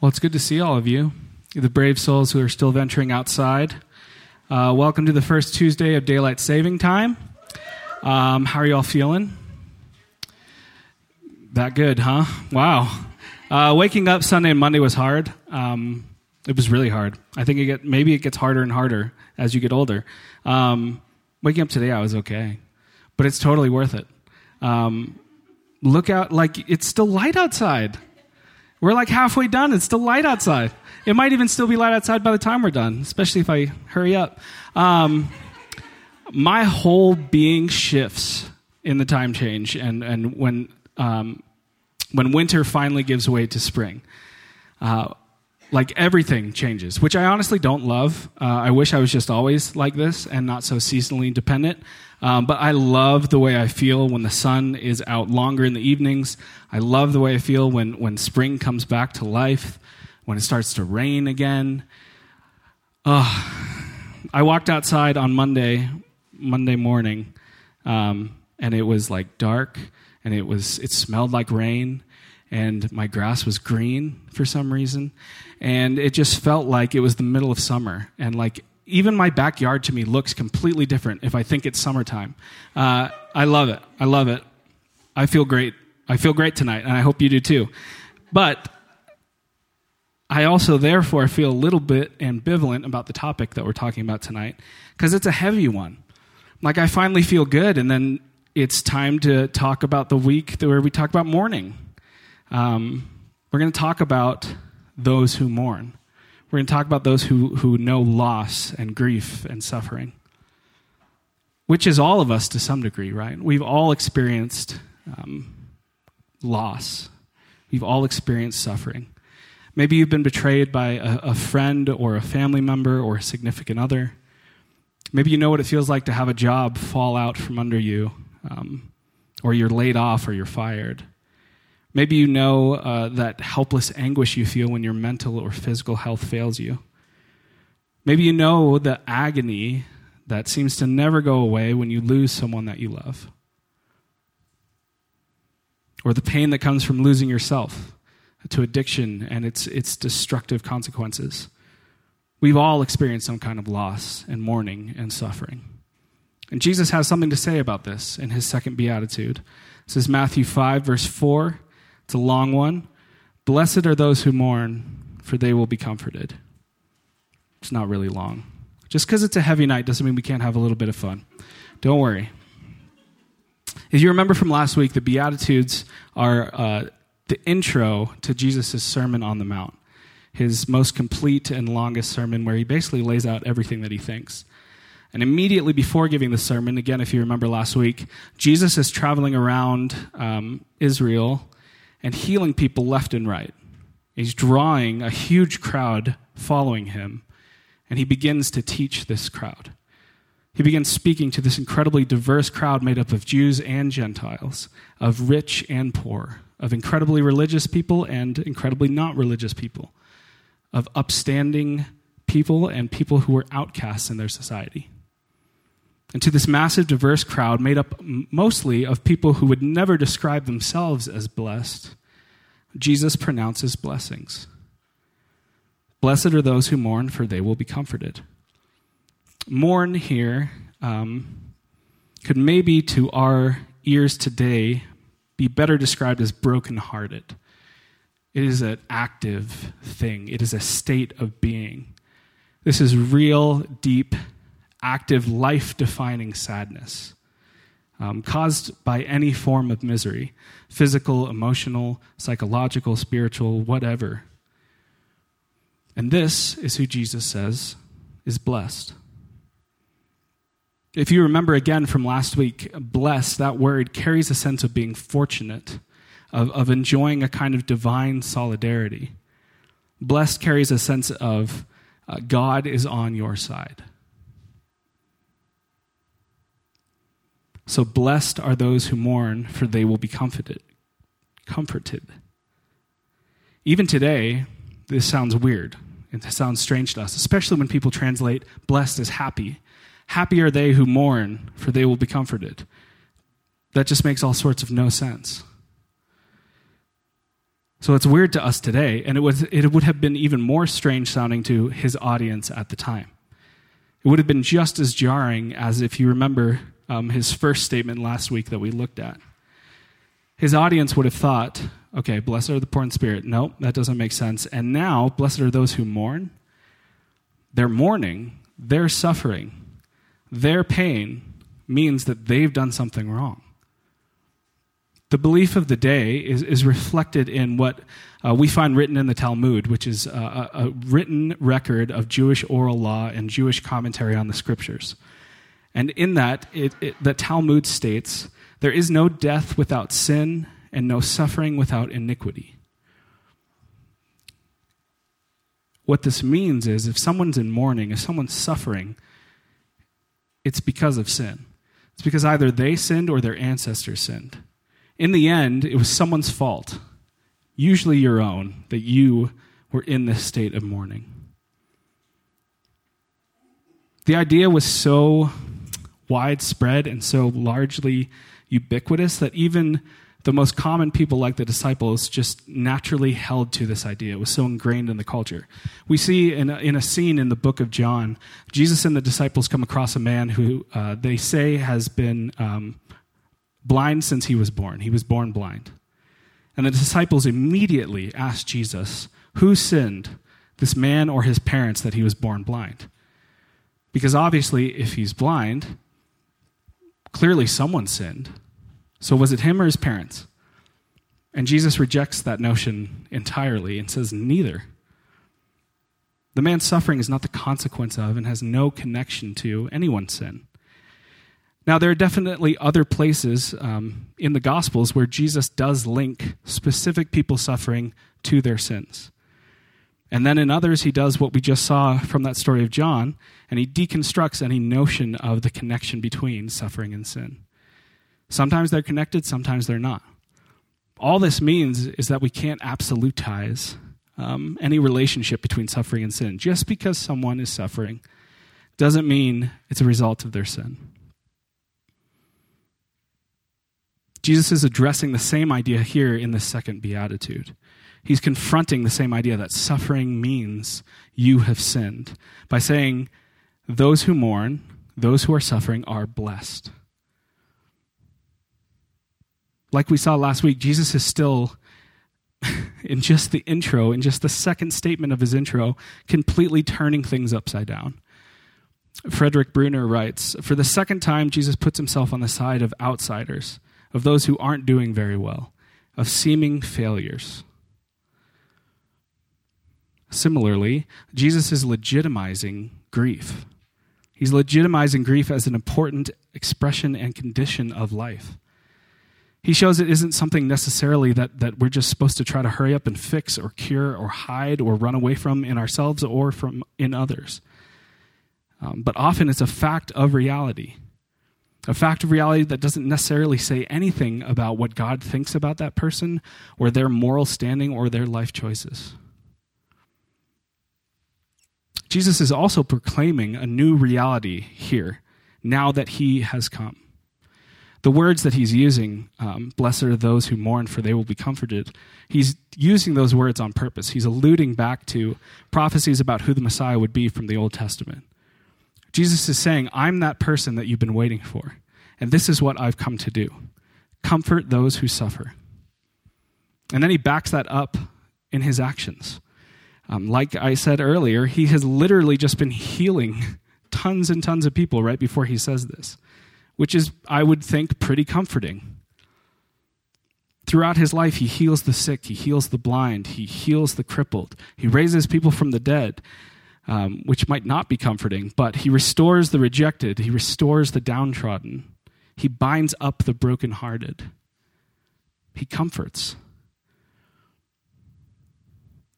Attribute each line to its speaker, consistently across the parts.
Speaker 1: Well, it's good to see all of you, the brave souls who are still venturing outside. Uh, welcome to the first Tuesday of daylight saving time. Um, how are you all feeling? That good, huh? Wow. Uh, waking up Sunday and Monday was hard. Um, it was really hard. I think it get, maybe it gets harder and harder as you get older. Um, waking up today, I was okay, but it's totally worth it. Um, look out, like it's still light outside. We're like halfway done. It's still light outside. It might even still be light outside by the time we're done, especially if I hurry up. Um, my whole being shifts in the time change, and and when um, when winter finally gives way to spring. Uh, like everything changes, which I honestly don't love. Uh, I wish I was just always like this and not so seasonally dependent. Um, but I love the way I feel when the sun is out longer in the evenings. I love the way I feel when, when spring comes back to life, when it starts to rain again. Uh, I walked outside on Monday, Monday morning, um, and it was like dark, and it was it smelled like rain, and my grass was green for some reason, and it just felt like it was the middle of summer, and like even my backyard to me looks completely different if I think it's summertime. Uh, I love it. I love it. I feel great. I feel great tonight, and I hope you do too. But I also, therefore, feel a little bit ambivalent about the topic that we're talking about tonight because it's a heavy one. Like, I finally feel good, and then it's time to talk about the week where we talk about mourning. Um, we're going to talk about those who mourn. We're going to talk about those who, who know loss and grief and suffering, which is all of us to some degree, right? We've all experienced um, loss, we've all experienced suffering. Maybe you've been betrayed by a, a friend or a family member or a significant other. Maybe you know what it feels like to have a job fall out from under you, um, or you're laid off or you're fired. Maybe you know uh, that helpless anguish you feel when your mental or physical health fails you. Maybe you know the agony that seems to never go away when you lose someone that you love. Or the pain that comes from losing yourself to addiction and its, its destructive consequences. We've all experienced some kind of loss and mourning and suffering. And Jesus has something to say about this in his second beatitude. This is Matthew 5, verse 4. It's a long one. Blessed are those who mourn, for they will be comforted. It's not really long. Just because it's a heavy night doesn't mean we can't have a little bit of fun. Don't worry. If you remember from last week, the Beatitudes are uh, the intro to Jesus' Sermon on the Mount, his most complete and longest sermon, where he basically lays out everything that he thinks. And immediately before giving the sermon, again, if you remember last week, Jesus is traveling around um, Israel and healing people left and right. He's drawing a huge crowd following him, and he begins to teach this crowd. He begins speaking to this incredibly diverse crowd made up of Jews and Gentiles, of rich and poor, of incredibly religious people and incredibly not religious people, of upstanding people and people who were outcasts in their society. And to this massive, diverse crowd, made up mostly of people who would never describe themselves as blessed, Jesus pronounces blessings. Blessed are those who mourn, for they will be comforted. Mourn here um, could maybe to our ears today be better described as brokenhearted. It is an active thing, it is a state of being. This is real, deep, active, life defining sadness um, caused by any form of misery physical, emotional, psychological, spiritual, whatever. And this is who Jesus says is blessed. If you remember again from last week, blessed, that word carries a sense of being fortunate, of, of enjoying a kind of divine solidarity. Blessed carries a sense of uh, God is on your side. So blessed are those who mourn, for they will be comforted. Comforted. Even today, this sounds weird. It sounds strange to us, especially when people translate blessed as happy. Happy are they who mourn, for they will be comforted. That just makes all sorts of no sense. So it's weird to us today, and it, was, it would have been even more strange sounding to his audience at the time. It would have been just as jarring as if you remember um, his first statement last week that we looked at. His audience would have thought, okay, blessed are the poor in spirit. No, that doesn't make sense. And now, blessed are those who mourn. Their mourning, their suffering, their pain means that they've done something wrong. The belief of the day is, is reflected in what uh, we find written in the Talmud, which is a, a written record of Jewish oral law and Jewish commentary on the scriptures. And in that, it, it, the Talmud states, there is no death without sin and no suffering without iniquity. What this means is if someone's in mourning, if someone's suffering, it's because of sin. It's because either they sinned or their ancestors sinned. In the end, it was someone's fault, usually your own, that you were in this state of mourning. The idea was so widespread and so largely ubiquitous that even the most common people, like the disciples, just naturally held to this idea. It was so ingrained in the culture. We see in a, in a scene in the book of John, Jesus and the disciples come across a man who uh, they say has been um, blind since he was born. He was born blind. And the disciples immediately ask Jesus, Who sinned, this man or his parents, that he was born blind? Because obviously, if he's blind, clearly someone sinned. So was it him or his parents? And Jesus rejects that notion entirely and says, Neither. The man's suffering is not the consequence of and has no connection to anyone's sin. Now, there are definitely other places um, in the Gospels where Jesus does link specific people suffering to their sins. And then in others, he does what we just saw from that story of John, and he deconstructs any notion of the connection between suffering and sin. Sometimes they're connected, sometimes they're not. All this means is that we can't absolutize um, any relationship between suffering and sin. Just because someone is suffering doesn't mean it's a result of their sin. Jesus is addressing the same idea here in the second beatitude. He's confronting the same idea that suffering means you have sinned by saying, Those who mourn, those who are suffering, are blessed. Like we saw last week, Jesus is still, in just the intro, in just the second statement of his intro, completely turning things upside down. Frederick Bruner writes For the second time, Jesus puts himself on the side of outsiders of those who aren't doing very well, of seeming failures. Similarly, Jesus is legitimizing grief. He's legitimizing grief as an important expression and condition of life. He shows it isn't something necessarily that, that we're just supposed to try to hurry up and fix or cure or hide or run away from in ourselves or from in others. Um, but often it's a fact of reality a fact of reality that doesn't necessarily say anything about what God thinks about that person or their moral standing or their life choices. Jesus is also proclaiming a new reality here now that he has come. The words that he's using, um, blessed are those who mourn, for they will be comforted, he's using those words on purpose. He's alluding back to prophecies about who the Messiah would be from the Old Testament. Jesus is saying, I'm that person that you've been waiting for. And this is what I've come to do comfort those who suffer. And then he backs that up in his actions. Um, like I said earlier, he has literally just been healing tons and tons of people right before he says this, which is, I would think, pretty comforting. Throughout his life, he heals the sick, he heals the blind, he heals the crippled, he raises people from the dead um, which might not be comforting, but he restores the rejected, he restores the downtrodden, he binds up the brokenhearted, he comforts.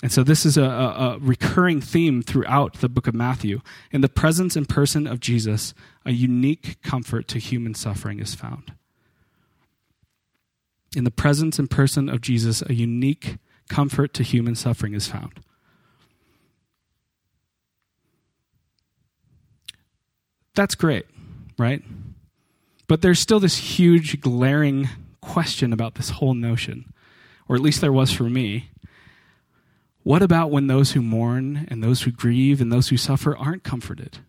Speaker 1: And so, this is a, a, recurring theme throughout the book of Matthew. In the presence and person of Jesus, a unique comfort to human suffering is found. In the presence and person of Jesus, a unique comfort to human suffering is found. That's great, right? But there's still this huge, glaring question about this whole notion, or at least there was for me. What about when those who mourn and those who grieve and those who suffer aren't comforted?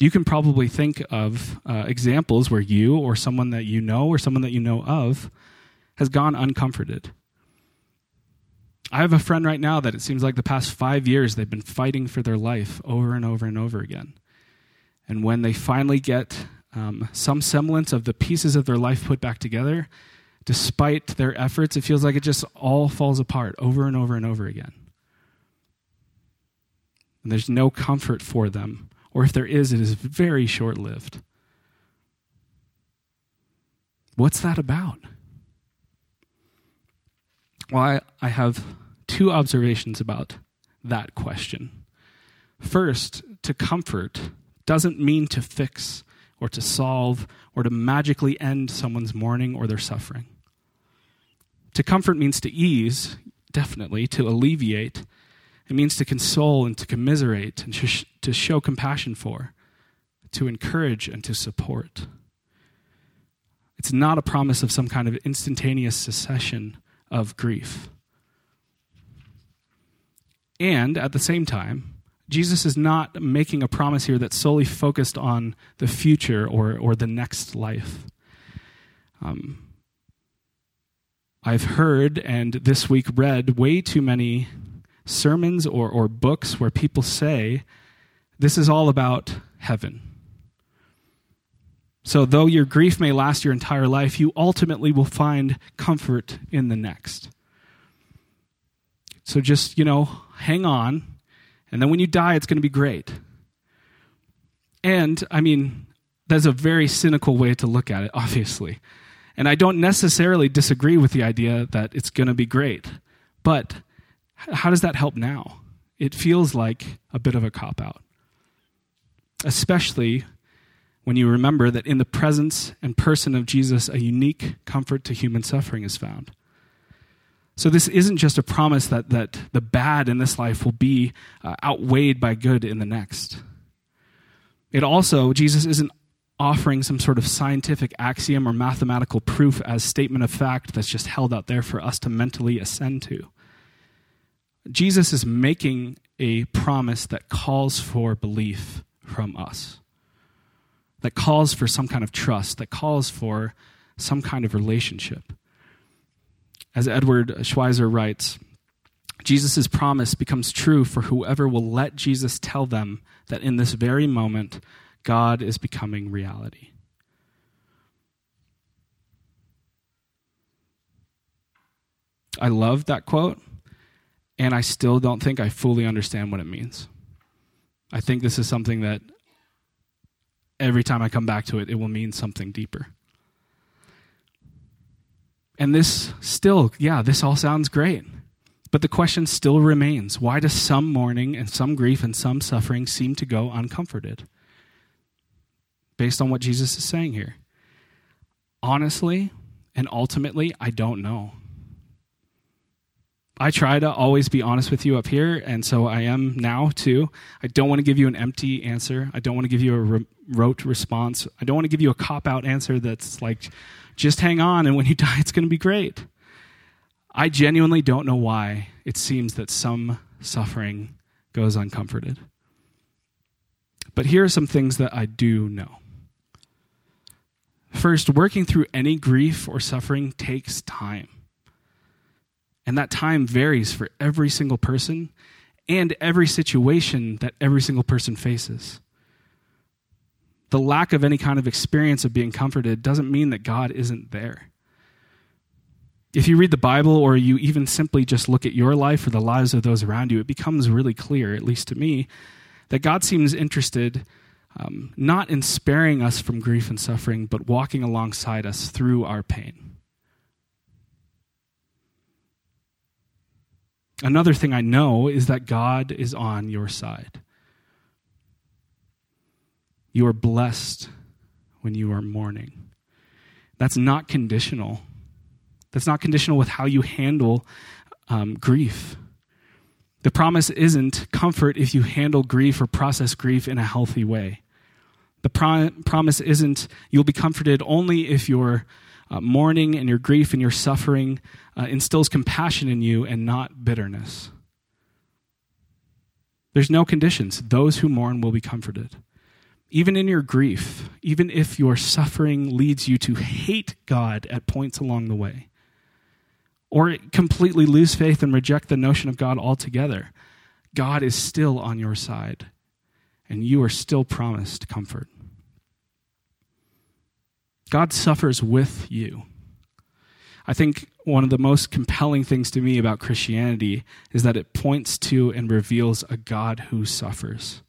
Speaker 1: You can probably think of uh, examples where you or someone that you know or someone that you know of has gone uncomforted. I have a friend right now that it seems like the past five years they've been fighting for their life over and over and over again. And when they finally get um, some semblance of the pieces of their life put back together, despite their efforts, it feels like it just all falls apart over and over and over again. And there's no comfort for them, or if there is, it is very short lived. What's that about? Well, I, I have two observations about that question. First, to comfort doesn't mean to fix or to solve or to magically end someone's mourning or their suffering. To comfort means to ease, definitely, to alleviate. It means to console and to commiserate and to show compassion for, to encourage and to support. It's not a promise of some kind of instantaneous cessation of grief. And at the same time, Jesus is not making a promise here that's solely focused on the future or, or the next life. Um, I've heard and this week read way too many sermons or, or books where people say this is all about heaven. So, though your grief may last your entire life, you ultimately will find comfort in the next. So, just, you know, hang on. And then when you die, it's going to be great. And, I mean, that's a very cynical way to look at it, obviously. And I don't necessarily disagree with the idea that it's going to be great. But how does that help now? It feels like a bit of a cop out, especially when you remember that in the presence and person of Jesus, a unique comfort to human suffering is found. So, this isn't just a promise that, that the bad in this life will be uh, outweighed by good in the next. It also, Jesus isn't offering some sort of scientific axiom or mathematical proof as statement of fact that's just held out there for us to mentally ascend to. Jesus is making a promise that calls for belief from us that calls for some kind of trust, that calls for some kind of relationship. As Edward Schweizer writes, Jesus' promise becomes true for whoever will let Jesus tell them that in this very moment, God is becoming reality. I love that quote, and I still don't think I fully understand what it means. I think this is something that every time I come back to it, it will mean something deeper. And this still, yeah, this all sounds great. But the question still remains why does some mourning and some grief and some suffering seem to go uncomforted? Based on what Jesus is saying here. Honestly and ultimately, I don't know. I try to always be honest with you up here, and so I am now too. I don't want to give you an empty answer. I don't want to give you a re- rote response. I don't want to give you a cop out answer that's like, just hang on, and when you die, it's going to be great. I genuinely don't know why it seems that some suffering goes uncomforted. But here are some things that I do know. First, working through any grief or suffering takes time. And that time varies for every single person and every situation that every single person faces. The lack of any kind of experience of being comforted doesn't mean that God isn't there. If you read the Bible or you even simply just look at your life or the lives of those around you, it becomes really clear, at least to me, that God seems interested um, not in sparing us from grief and suffering, but walking alongside us through our pain. Another thing I know is that God is on your side. You are blessed when you are mourning. That's not conditional. That's not conditional with how you handle um, grief. The promise isn't comfort if you handle grief or process grief in a healthy way. The pro- promise isn't you'll be comforted only if you're uh, mourning and your grief and your suffering uh, instills compassion in you and not bitterness. There's no conditions. Those who mourn will be comforted. Even in your grief, even if your suffering leads you to hate God at points along the way, or completely lose faith and reject the notion of God altogether, God is still on your side, and you are still promised comfort. God suffers with you. I think one of the most compelling things to me about Christianity is that it points to and reveals a God who suffers.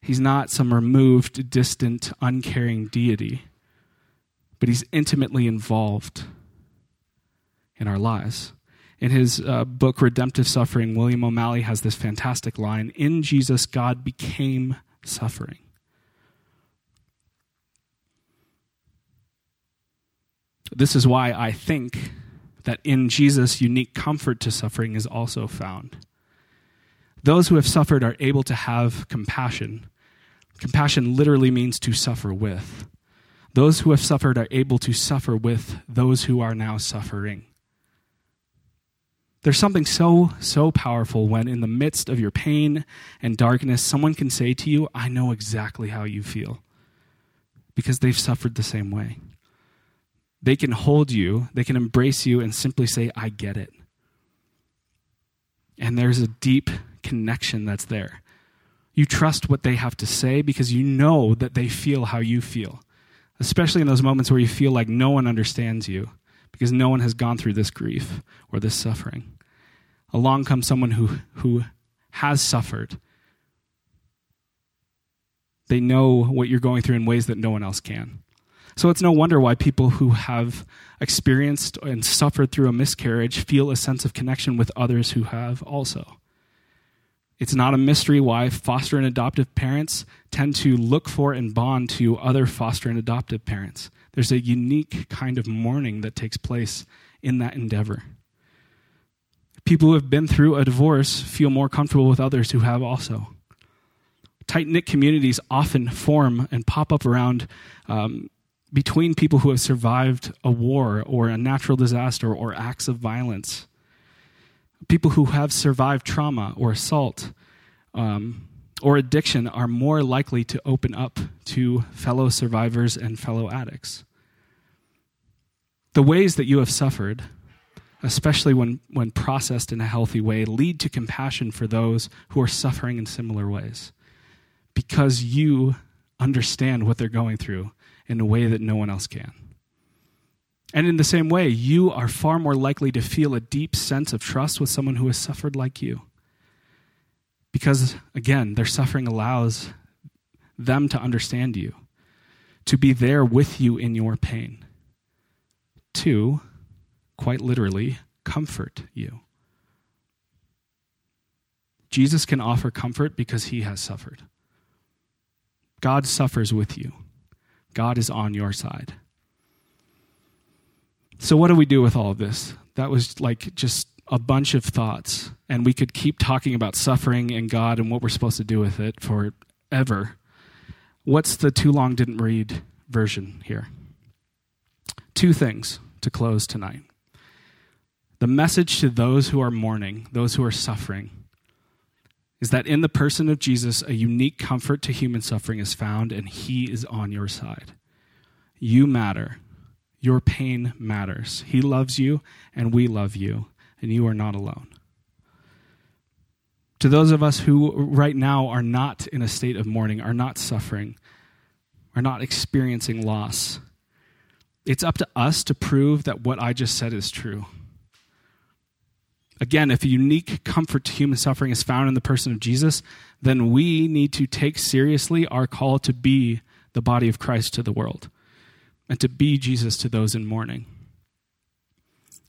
Speaker 1: He's not some removed, distant, uncaring deity, but he's intimately involved in our lives. In his uh, book, Redemptive Suffering, William O'Malley has this fantastic line In Jesus, God became suffering. This is why I think that in Jesus, unique comfort to suffering is also found. Those who have suffered are able to have compassion. Compassion literally means to suffer with. Those who have suffered are able to suffer with those who are now suffering. There's something so, so powerful when, in the midst of your pain and darkness, someone can say to you, I know exactly how you feel, because they've suffered the same way. They can hold you, they can embrace you, and simply say, I get it. And there's a deep connection that's there. You trust what they have to say because you know that they feel how you feel, especially in those moments where you feel like no one understands you because no one has gone through this grief or this suffering. Along comes someone who, who has suffered. They know what you're going through in ways that no one else can. So it's no wonder why people who have experienced and suffered through a miscarriage feel a sense of connection with others who have also. It's not a mystery why foster and adoptive parents tend to look for and bond to other foster and adoptive parents. There's a unique kind of mourning that takes place in that endeavor. People who have been through a divorce feel more comfortable with others who have also. Tight knit communities often form and pop up around um, between people who have survived a war or a natural disaster or acts of violence. People who have survived trauma or assault um, or addiction are more likely to open up to fellow survivors and fellow addicts the ways that you have suffered, especially when, when processed in a healthy way, lead to compassion for those who are suffering in similar ways because you understand what they're going through in a way that no one else can. And in the same way, you are far more likely to feel a deep sense of trust with someone who has suffered like you. Because, again, their suffering allows them to understand you, to be there with you in your pain to, quite literally, comfort you. Jesus can offer comfort because he has suffered. God suffers with you, God is on your side. So, what do we do with all of this? That was like just a bunch of thoughts, and we could keep talking about suffering and God and what we're supposed to do with it forever. What's the too long didn't read version here? Two things to close tonight. The message to those who are mourning, those who are suffering, is that in the person of Jesus, a unique comfort to human suffering is found, and He is on your side. You matter. Your pain matters. He loves you, and we love you, and you are not alone. To those of us who right now are not in a state of mourning, are not suffering, are not experiencing loss, it's up to us to prove that what I just said is true. Again, if a unique comfort to human suffering is found in the person of Jesus, then we need to take seriously our call to be the body of Christ to the world and to be Jesus to those in mourning.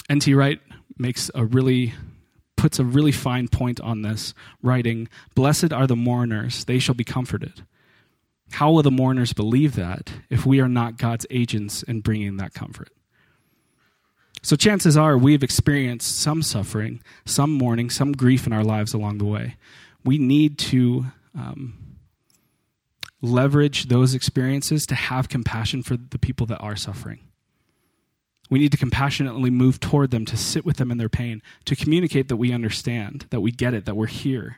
Speaker 1: N.T. Wright makes a really puts a really fine point on this, writing, Blessed are the mourners, they shall be comforted. How will the mourners believe that if we are not God's agents in bringing that comfort? So, chances are we've experienced some suffering, some mourning, some grief in our lives along the way. We need to um, leverage those experiences to have compassion for the people that are suffering. We need to compassionately move toward them, to sit with them in their pain, to communicate that we understand, that we get it, that we're here.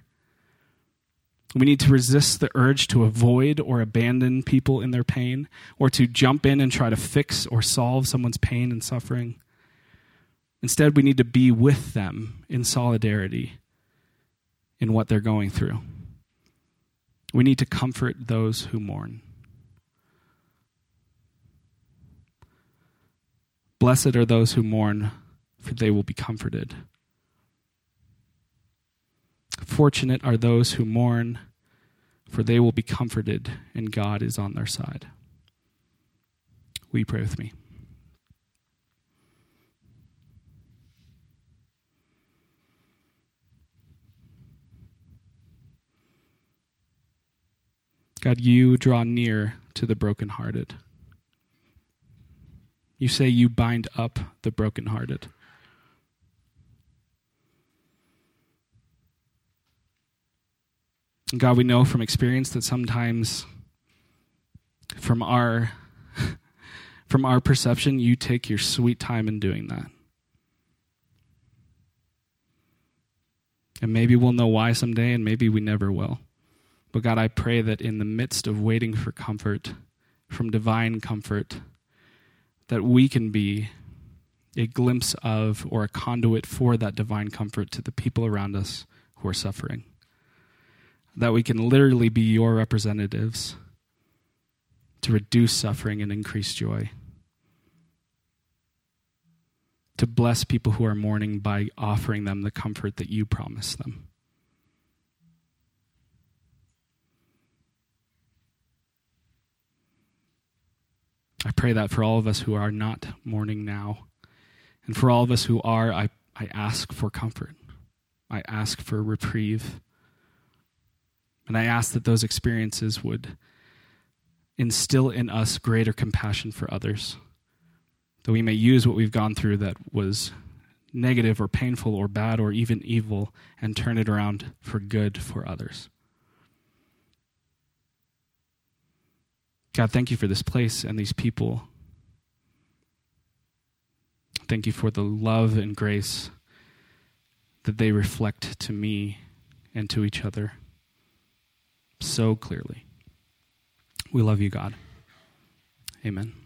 Speaker 1: We need to resist the urge to avoid or abandon people in their pain, or to jump in and try to fix or solve someone's pain and suffering. Instead, we need to be with them in solidarity in what they're going through. We need to comfort those who mourn. Blessed are those who mourn, for they will be comforted. Fortunate are those who mourn, for they will be comforted, and God is on their side. Will you pray with me? God, you draw near to the brokenhearted. You say you bind up the brokenhearted. And God, we know from experience that sometimes from our from our perception, you take your sweet time in doing that. And maybe we'll know why someday, and maybe we never will. But God, I pray that in the midst of waiting for comfort, from divine comfort, that we can be a glimpse of or a conduit for that divine comfort to the people around us who are suffering. That we can literally be your representatives to reduce suffering and increase joy. To bless people who are mourning by offering them the comfort that you promise them. I pray that for all of us who are not mourning now, and for all of us who are, I, I ask for comfort. I ask for reprieve. And I ask that those experiences would instill in us greater compassion for others, that we may use what we've gone through that was negative or painful or bad or even evil and turn it around for good for others. God, thank you for this place and these people. Thank you for the love and grace that they reflect to me and to each other so clearly. We love you, God. Amen.